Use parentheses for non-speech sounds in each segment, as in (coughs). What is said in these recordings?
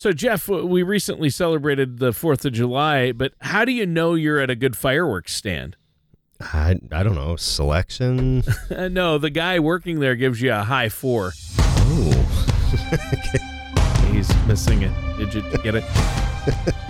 So, Jeff, we recently celebrated the 4th of July, but how do you know you're at a good fireworks stand? I, I don't know. Selection? (laughs) no, the guy working there gives you a high four. Oh. (laughs) He's missing it. Did you get it? (laughs)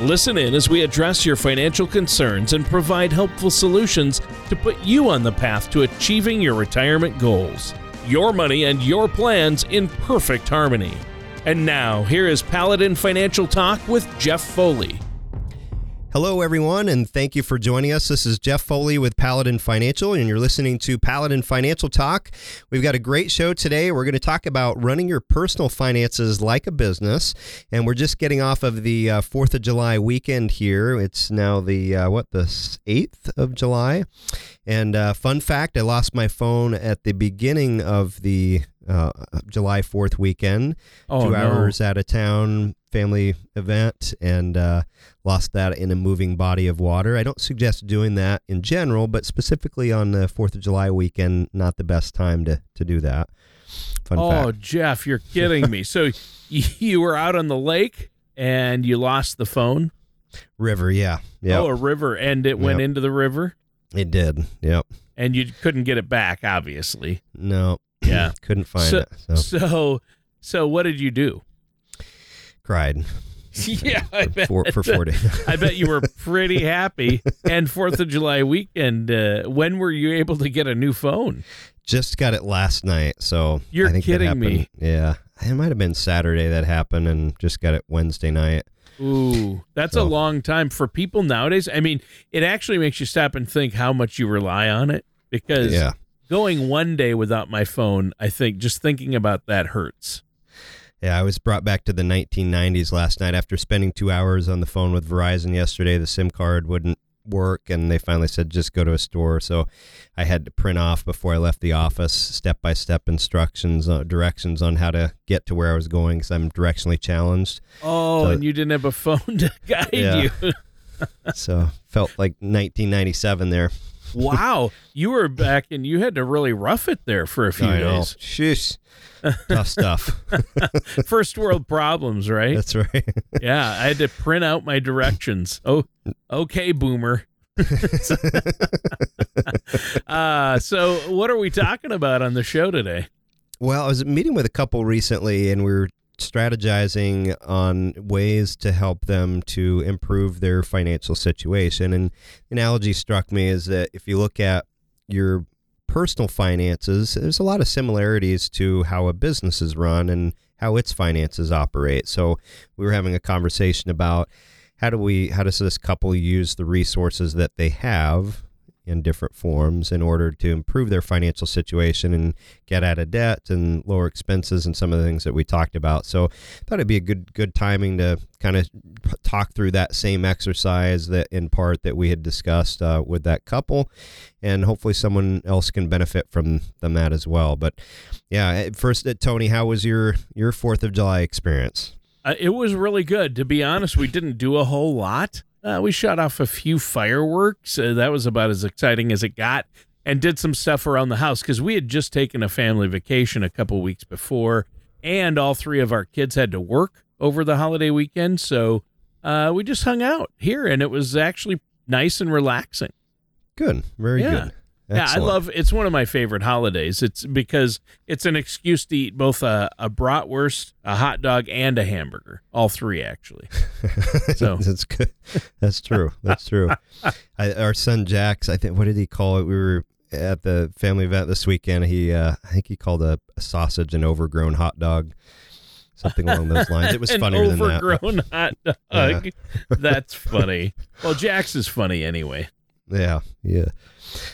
Listen in as we address your financial concerns and provide helpful solutions to put you on the path to achieving your retirement goals. Your money and your plans in perfect harmony. And now, here is Paladin Financial Talk with Jeff Foley. Hello, everyone, and thank you for joining us. This is Jeff Foley with Paladin Financial, and you're listening to Paladin Financial Talk. We've got a great show today. We're going to talk about running your personal finances like a business, and we're just getting off of the uh, Fourth of July weekend here. It's now the uh, what the eighth of July, and uh, fun fact: I lost my phone at the beginning of the uh, July 4th weekend. Oh, two no. hours out of town, family event, and uh, lost that in a moving body of water. I don't suggest doing that in general, but specifically on the 4th of July weekend, not the best time to, to do that. Fun Oh, fact. Jeff, you're kidding me. So (laughs) you were out on the lake and you lost the phone? River, yeah. Yeah. Oh, a river, and it went Yep. into the river, It did. Yep. and you couldn't get it back, obviously. No. Yeah. (laughs) Couldn't find So- it. So So, so what did you do? cried (laughs) yeah, I bet. for, for 40. I bet you were pretty happy. And Fourth of July weekend, uh, when were you able to get a new phone? Just got it last night. So You're I think that kidding me. happened- Yeah. It might have been Saturday that happened and just got it Wednesday night. Ooh, that's a long time for people nowadays. I mean, it actually makes you stop and think how much you rely on it because Yeah. Going one day without my phone, I think just thinking about that hurts. Yeah, I was brought back to the 1990s last night after spending two hours on the phone with Verizon yesterday. The SIM card wouldn't work, and they finally said just go to a store. So I had to print off before I left the office step by step instructions, uh, directions on how to get to where I was going because I'm directionally challenged. Oh, So- and you didn't have a phone (laughs) to guide Yeah. you. (laughs) So felt like 1997 there. Wow, you were back and you had to really rough it there for a few I days. Shush. Tough stuff. (laughs) First world problems, right? That's right. yeah, I had to print out my directions. Oh, okay, boomer. (laughs) uh, so what are we talking about on the show today? Well, I was meeting with a couple recently, and we were strategizing on ways to help them to improve their financial situation. And analogy struck me is that if you look at your personal finances, there's a lot of similarities to how a business is run and how its finances operate. So we were having a conversation about how do we how does this couple use the resources that they have in different forms in order to improve their financial situation and get out of debt and lower expenses and some of the things that we talked about. So I thought it'd be a good good timing to kind of talk through that same exercise that in part that we had discussed uh, with that couple, and hopefully someone else can benefit from from that as well. But yeah, first, uh, Tony, how was your your Fourth of July experience? Uh, it was really good. To be honest, we didn't do a whole lot. Uh, we shot off a few fireworks. Uh, that was about as exciting as it got, and did some stuff around the house because we had just taken a family vacation a couple weeks before, and all three of our kids had to work over the holiday weekend. So uh, we just hung out here, and it was actually nice and relaxing. Good, very Yeah. good. Yeah, I love it's one of my favorite holidays. It's because it's an excuse to eat both a, a bratwurst, a hot dog, and a hamburger. All three, actually. (laughs) So- that's good. That's true. That's true. (laughs) I, our son Jax, I think, what did he call it? We were at the family event this weekend. He, uh, I think he called a, a sausage an overgrown hot dog, something along those lines. It was (laughs) funnier than that. overgrown hot dog. That's funny. Well, Jax is funny anyway. Yeah, yeah.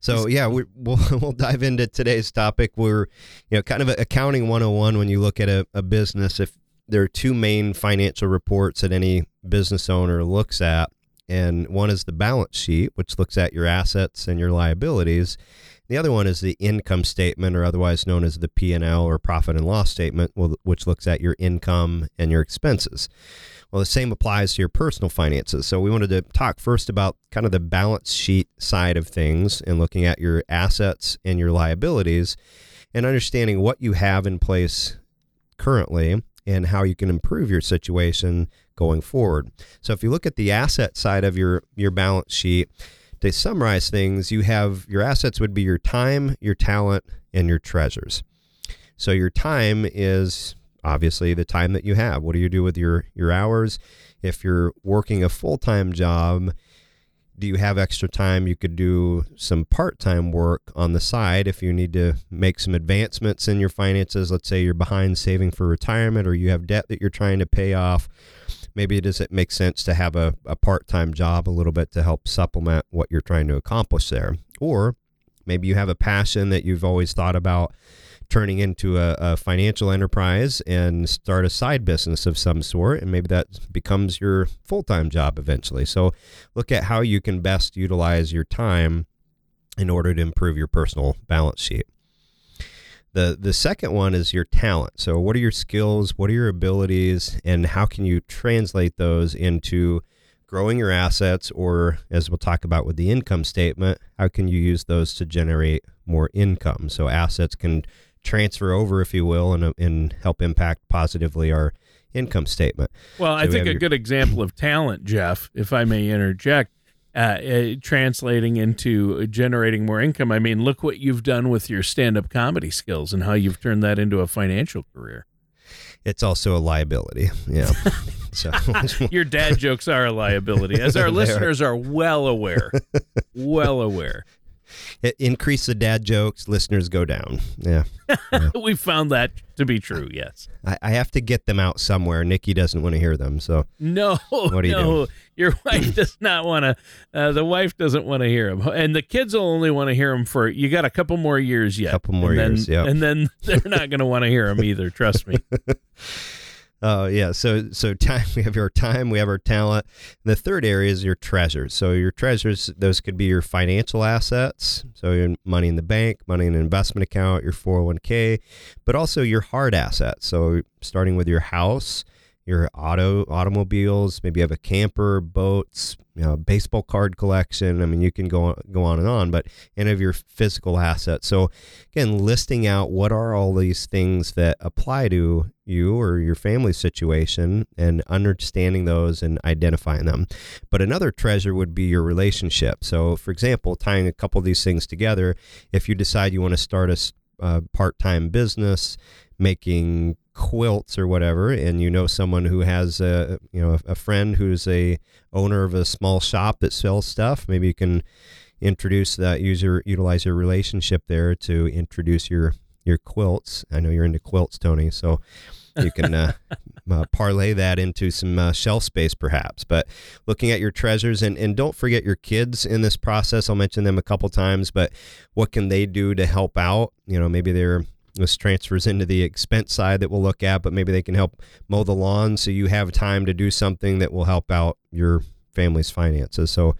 So yeah, we, we'll (laughs) we'll dive into today's topic. We're you know kind of accounting 101 when you look at a, a business. If there are two main financial reports that any business owner looks at, and one is the balance sheet, which looks at your assets and your liabilities. The other one is the income statement, or otherwise known as the P&L or profit and loss statement, which looks at your income and your expenses. Well, the same applies to your personal finances. So we wanted to talk first about kind of the balance sheet side of things and looking at your assets and your liabilities and understanding what you have in place currently and how you can improve your situation going forward. So if you look at the asset side of your your balance sheet, to summarize things, you have your assets would be your time, your talent, and your treasures. So your time is obviously the time that you have. What do you do with your your hours? If you're working a full-time job, do you have extra time you could do some part-time work on the side if you need to make some advancements in your finances let's say you're behind saving for retirement or you have debt that you're trying to pay off maybe does it make sense to have a, a part-time job a little bit to help supplement what you're trying to accomplish there or maybe you have a passion that you've always thought about turning into a, a, financial enterprise and start a side business of some sort. And maybe that becomes your full time job eventually. So look at how you can best utilize your time in order to improve your personal balance sheet. The, the second one is your talent. So, what are your skills? What are your abilities? And how can you translate those into growing your assets? Or, as we'll talk about with the income statement, how can you use those to generate more income? So, assets can transfer over, if you will, and, and help impact positively our income statement. Well, so I think a your- good example of talent, Jeff, if I may interject, uh, uh, translating into generating more income. I mean, look what you've done with your stand-up comedy skills and how you've turned that into a financial career. It's also a liability. Yeah. (laughs) so your dad jokes are a liability, as our (laughs) listeners are well aware. Well aware increase the dad jokes, listeners go down. Yeah. yeah. (laughs) we found that to be true, yes. I, I, have to get them out somewhere. Nikki doesn't want to hear them. So, no, what do you no, do? (laughs) Your wife does not want to, uh, the wife doesn't want to hear them. And the kids will only want to hear them for, you got a couple more years yet. A couple more years, yeah. And then (laughs) they're not going to want to hear them either. Trust me. Uh, yeah, so so (laughs) time we have our time, we have our talent. And the third area is your treasures. So your treasures, those could be your financial assets, so your money in the bank, money in an investment account, your 401k, but also your hard assets. So starting with your house, your auto automobiles, maybe you have a camper, boats, you know, baseball card collection. I mean, you can go on, go on and on, but any of your physical assets. So again, listing out what are all these things that apply to you or your family situation and understanding those and identifying them. But another treasure would be your relationship. So, for example, tying a couple of these things together, if you decide you want to start a uh, part-time business making quilts or whatever and you know someone who has a you know a friend who's a owner of a small shop that sells stuff maybe you can introduce that user utilize your relationship there to introduce your your quilts. I know you're into quilts tony so you can uh, (laughs) uh, parlay that into some uh, shelf space perhaps. But looking at your treasures and, and don't forget your kids in this process. I'll mention them a couple times but what can they do to help out? You know maybe they're this transfers into the expense side that we'll look at, but maybe they can help mow the lawn so you have time to do something that will help out your family's finances. So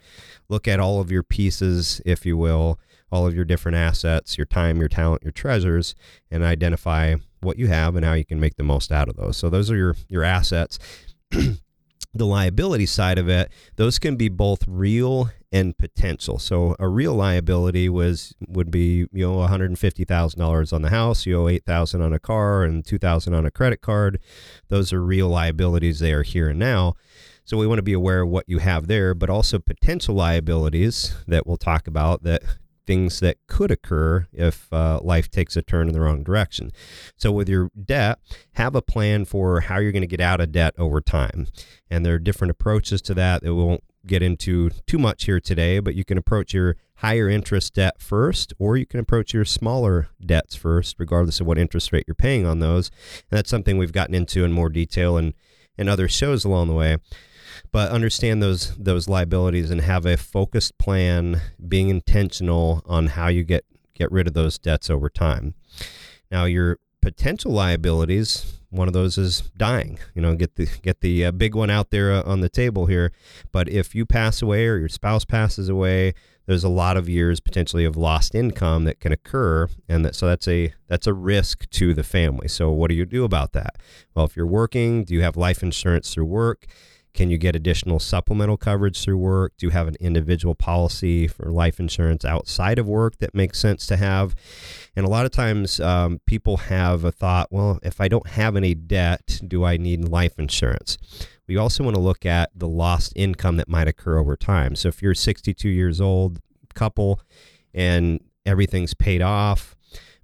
look at all of your pieces, if you will, all of your different assets, your time, your talent, your treasures, and identify what you have and how you can make the most out of those. So those are your your assets. (clears throat) the liability side of it, those can be both real and potential. So a real liability was would be you know one hundred and fifty thousand dollars on the house, you owe eight thousand on a car, and two thousand on a credit card. Those are real liabilities. They are here and now. So we want to be aware of what you have there, but also potential liabilities that we'll talk about that things that could occur if uh, life takes a turn in the wrong direction. So, with your debt, have a plan for how you're going to get out of debt over time. And there are different approaches to that that we won't get into too much here today, but you can approach your higher interest debt first, or you can approach your smaller debts first, regardless of what interest rate you're paying on those. And that's something we've gotten into in more detail in, in other shows along the way but understand those those liabilities and have a focused plan being intentional on how you get get rid of those debts over time now your potential liabilities one of those is dying you know get the get the uh, big one out there uh, on the table here. But if you pass away or your spouse passes away there's a lot of years potentially of lost income that can occur and that so that's a that's a risk to the family. So what do you do about that? Well if you're working do you have life insurance through work can you get additional supplemental coverage through work? Do you have an individual policy for life insurance outside of work that makes sense to have? And a lot of times um, people have a thought, well, if I don't have any debt, do I need life insurance? We also want to look at the lost income that might occur over time. So if you're 62 years old, couple, and everything's paid off,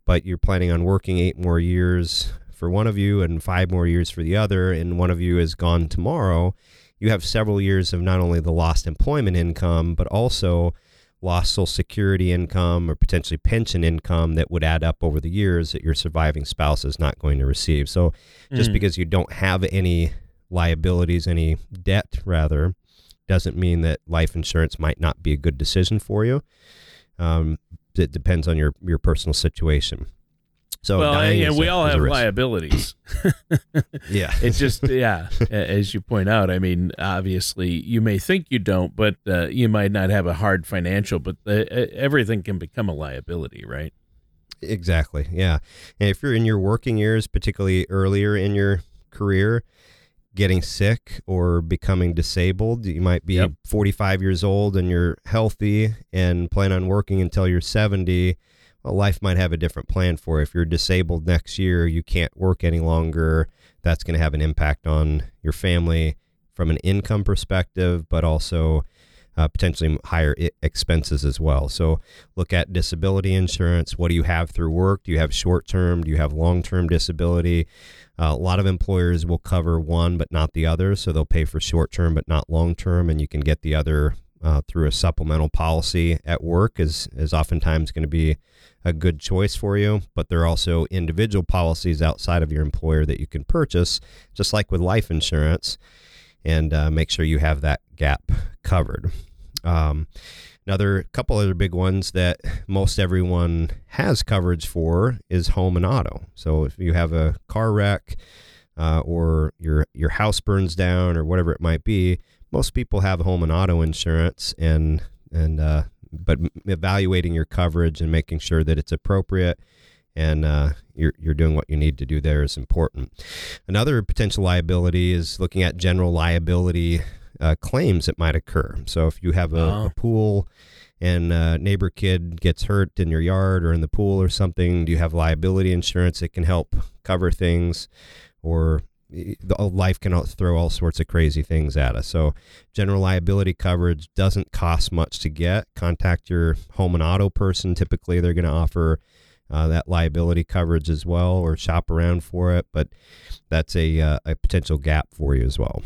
but you're planning on working eight more years for one of you and five more years for the other, and one of you is gone tomorrow, you have several years of not only the lost employment income, but also lost Social Security income or potentially pension income that would add up over the years that your surviving spouse is not going to receive. So just mm. because you don't have any liabilities, any debt rather, doesn't mean that life insurance might not be a good decision for you. Um, it depends on your, your personal situation. So well, yeah, we a, all have liabilities. (laughs) yeah, it's just yeah, as you point out. I mean, obviously, you may think you don't, but uh, you might not have a hard financial, but the, everything can become a liability, right? Exactly. Yeah, and if you're in your working years, particularly earlier in your career, getting sick or becoming disabled, you might be yep. 45 years old and you're healthy and plan on working until you're 70 well, life might have a different plan for. If you're disabled next year, you can't work any longer. That's going to have an impact on your family from an income perspective, but also uh, potentially higher I- expenses as well. So look at disability insurance. What do you have through work? Do you have short term? Do you have long term disability? Uh, a lot of employers will cover one but not the other. So they'll pay for short term but not long term, and you can get the other uh, through a supplemental policy at work is is oftentimes going to be a good choice for you. But there are also individual policies outside of your employer that you can purchase, just like with life insurance, and uh, make sure you have that gap covered. Um, another couple other big ones that most everyone has coverage for is home and auto. So if you have a car wreck uh, or your your house burns down or whatever it might be, most people have home and auto insurance, and and uh, but evaluating your coverage and making sure that it's appropriate and uh, you're, you're doing what you need to do there is important. Another potential liability is looking at general liability uh, claims that might occur. So if you have a, oh. a, pool and a neighbor kid gets hurt in your yard or in the pool or something, do you have liability insurance that can help cover things? Or life can throw all sorts of crazy things at us. So, general liability coverage doesn't cost much to get. Contact your home and auto person. Typically, they're going to offer uh, that liability coverage as well, or shop around for it. But that's a uh, a potential gap for you as well.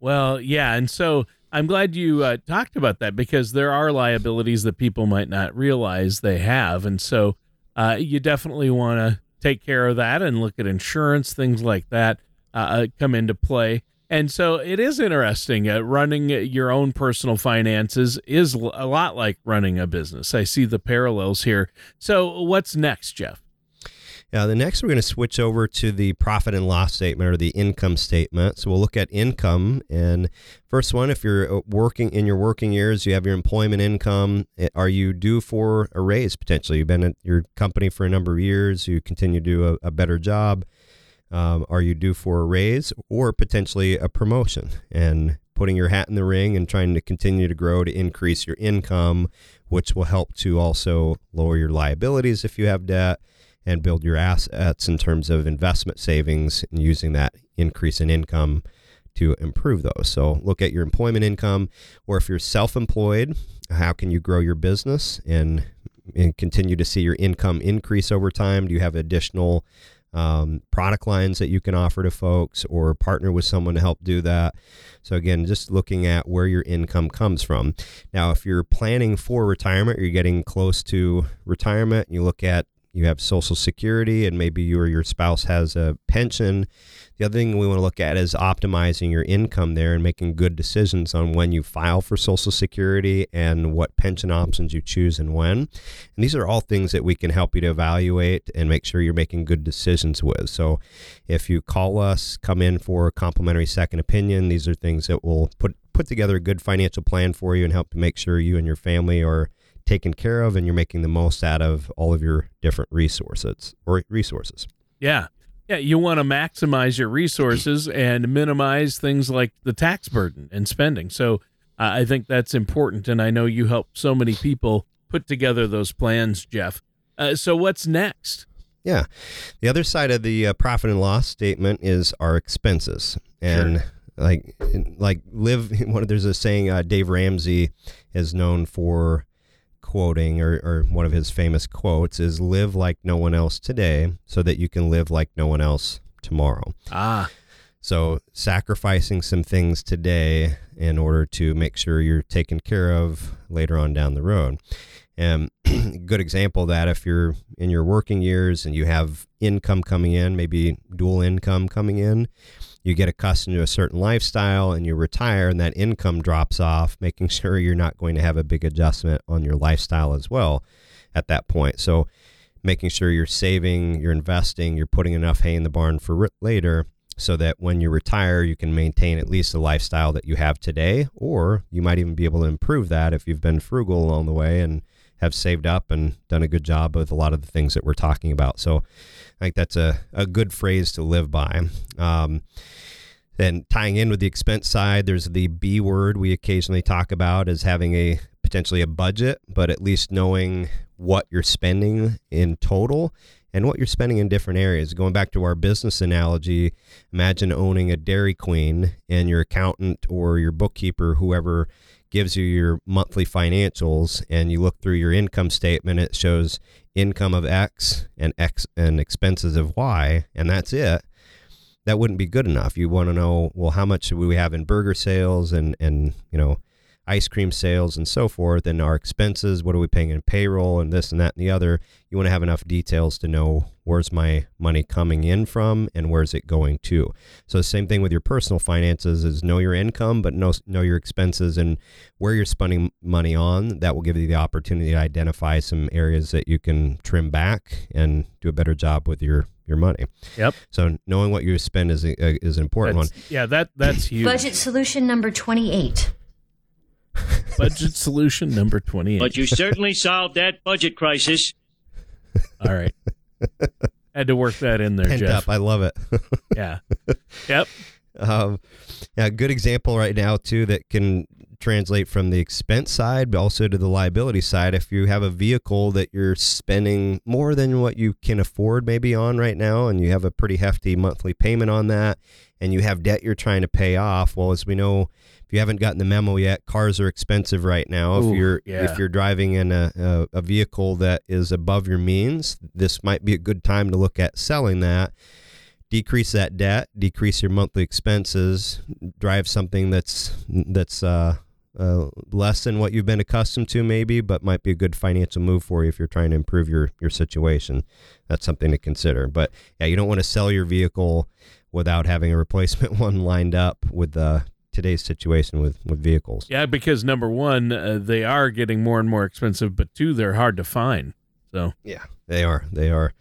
Well, yeah, and so I'm glad you uh, talked about that because there are liabilities that people might not realize they have, and so uh, you definitely want to take care of that and look at insurance, things like that uh, uh come into play. And so it is interesting. Uh, running your own personal finances is a lot like running a business. I see the parallels here. So, what's next, Jeff? Yeah, the next we're going to switch over to the profit and loss statement or the income statement. So we'll look at income. And first one, if you're uh, working in your working years, you have your employment income. Eh, are you due for a raise potentially? You've been at your company for a number of years. You continue to do a, a better job. Um, are you due for a raise or potentially a promotion? And putting your hat in the ring and trying to continue to grow to increase your income, which will help to also lower your liabilities if you have debt and build your assets in terms of investment savings and using that increase in income to improve those. So look at your employment income, or if you're self-employed, how can you grow your business and and continue to see your income increase over time? Do you have additional um, product lines that you can offer to folks, or partner with someone to help do that? So again, just looking at where your income comes from. Now, if you're planning for retirement, you're getting close to retirement. You look at you have Social Security, and maybe you or your spouse has a pension. The other thing we want to look at is optimizing your income there and making good decisions on when you file for Social Security and what pension options you choose and when. And these are all things that we can help you to evaluate and make sure you're making good decisions with. So if you call us, come in for a complimentary second opinion, these are things that will put put together a good financial plan for you and help to make sure you and your family are taken care of and you're making the most out of all of your different resources or resources. Yeah. Yeah, you want to maximize your resources and minimize things like the tax burden and spending. So uh, I think that's important. And I know you help so many people put together those plans, Jeff. Uh, so what's next? Yeah. The other side of the uh, profit and loss statement is our expenses. And sure. like like live (laughs) one there's a saying uh, Dave Ramsey is known for quoting or, or one of his famous quotes is live like no one else today so that you can live like no one else tomorrow. Ah. So sacrificing some things today in order to make sure you're taken care of later on down the road. Um, and (clears throat) good example of that if you're in your working years and you have income coming in, maybe dual income coming in, you get accustomed to a certain lifestyle and you retire and that income drops off, making (laughs) sure you're not going to have a big adjustment on your lifestyle as well at that point. So, making sure you're saving, you're investing, you're putting enough hay in the barn for later so that when you retire, you can maintain at least the lifestyle that you have today, or you might even be able to improve that if you've been frugal along the way and have saved up and done a good job with a lot of the things that we're talking about. So I think that's a, a good phrase to live by. Um, then tying in with the expense side, there's the B word we occasionally talk about as having a potentially a budget, but at least knowing what you're spending in total and what you're spending in different areas. Going back to our business analogy, imagine owning a Dairy Queen and your accountant or your bookkeeper, whoever gives you your monthly financials and you look through your income statement it shows income of x and x and expenses of y and that's it. That wouldn't be good enough. You want to know well how much do we have in burger sales and and you know ice cream sales and so forth, and our expenses. What are we paying in payroll and this and that and the other? You want to have enough details to know where's my money coming in from and where's it going to. So the same thing with your personal finances is know your income, but know know your expenses and where you're spending money on. That will give you the opportunity to identify some areas that you can trim back and do a better job with your your money. Yep. So knowing what you spend is a, is an important that's, one. Yeah, that that's (coughs) huge. Budget solution number 28. Budget solution number 28. But you certainly solved that budget crisis. All right. Had to work that in there, Pent Jeff. Up. I love it. (laughs) yeah. Yep. Um, yeah, good example right now too that can translate from the expense side, but also to the liability side. If you have a vehicle that you're spending more than what you can afford, maybe on right now, and you have a pretty hefty monthly payment on that, and you have debt you're trying to pay off, well, as we know, if you haven't gotten the memo yet, cars are expensive right now. Ooh, if you're yeah. if you're driving in a, a, a vehicle that is above your means, this might be a good time to look at selling that. Decrease that debt, decrease your monthly expenses, drive something that's that's uh, uh, less than what you've been accustomed to, maybe, but might be a good financial move for you if you're trying to improve your your situation. That's something to consider. But yeah, you don't want to sell your vehicle without having a replacement (laughs) one lined up with the today's situation with with vehicles. Yeah, because number one, uh, they are getting more and more expensive, but two, they're hard to find. So yeah, they are. They are.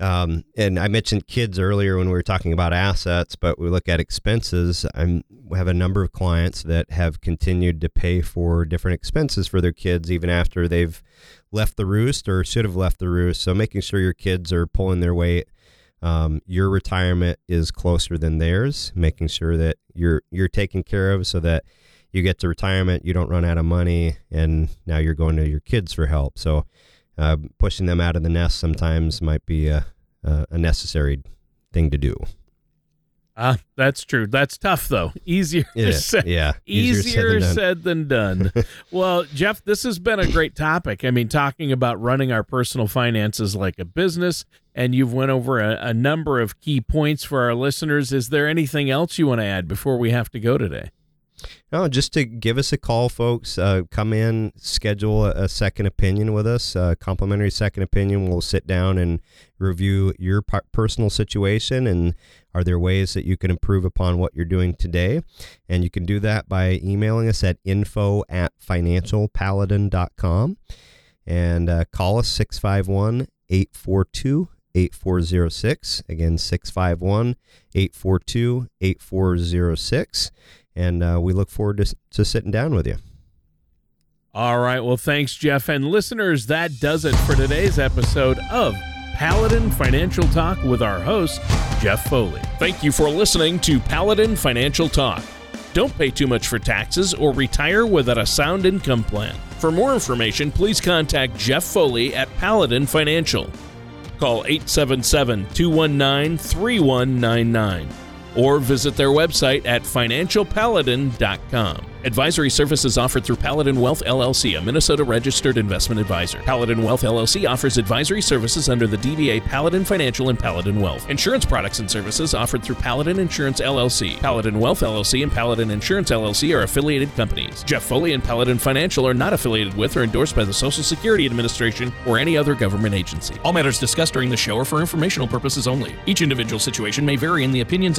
Um, and I mentioned kids earlier when we were talking about assets, but we look at expenses. I'm, have a number of clients that have continued to pay for different expenses for their kids even after they've left the roost or should have left the roost. So making sure your kids are pulling their weight um, your retirement is closer than theirs, making sure that you're you're taken care of so that you get to retirement, you don't run out of money, and now you're going to your kids for help. So uh, pushing them out of the nest sometimes might be a, a, a necessary thing to do. Uh, that's true. That's tough though. (laughs) Easier said, yeah, easier, easier said than done. done. (laughs) well, Jeff, this has been a great topic. I mean, talking about running our personal finances like a business, and you've went over a, a number of key points for our listeners. Is there anything else you want to add before we have to go today? No, just to give us a call, folks. Uh, come in, schedule a, second opinion with us, a complimentary second opinion. We'll sit down and review your personal situation and are there ways that you can improve upon what you're doing today? And you can do that by emailing us at info at financialpaladin.com and uh, call us 651 842 8406. Again, 651 842 8406 and uh, we look forward to, to sitting down with you. All right. Well, thanks, Jeff. And listeners, that does it for today's episode of Paladin Financial Talk with our host, Jeff Foley. Thank you for listening to Paladin Financial Talk. Don't pay too much for taxes or retire without a sound income plan. For more information, please contact Jeff Foley at Paladin Financial. Call 877 219 3199 or visit their website at financialpaladin.com. Advisory services offered through Paladin Wealth LLC, a Minnesota registered investment advisor. Paladin Wealth LLC offers advisory services under the DBA Paladin Financial and Paladin Wealth. Insurance products and services offered through Paladin Insurance LLC. Paladin Wealth LLC and Paladin Insurance LLC are affiliated companies. Jeff Foley and Paladin Financial are not affiliated with or endorsed by the Social Security Administration or any other government agency. All matters discussed during the show are for informational purposes only. Each individual situation may vary, and the opinions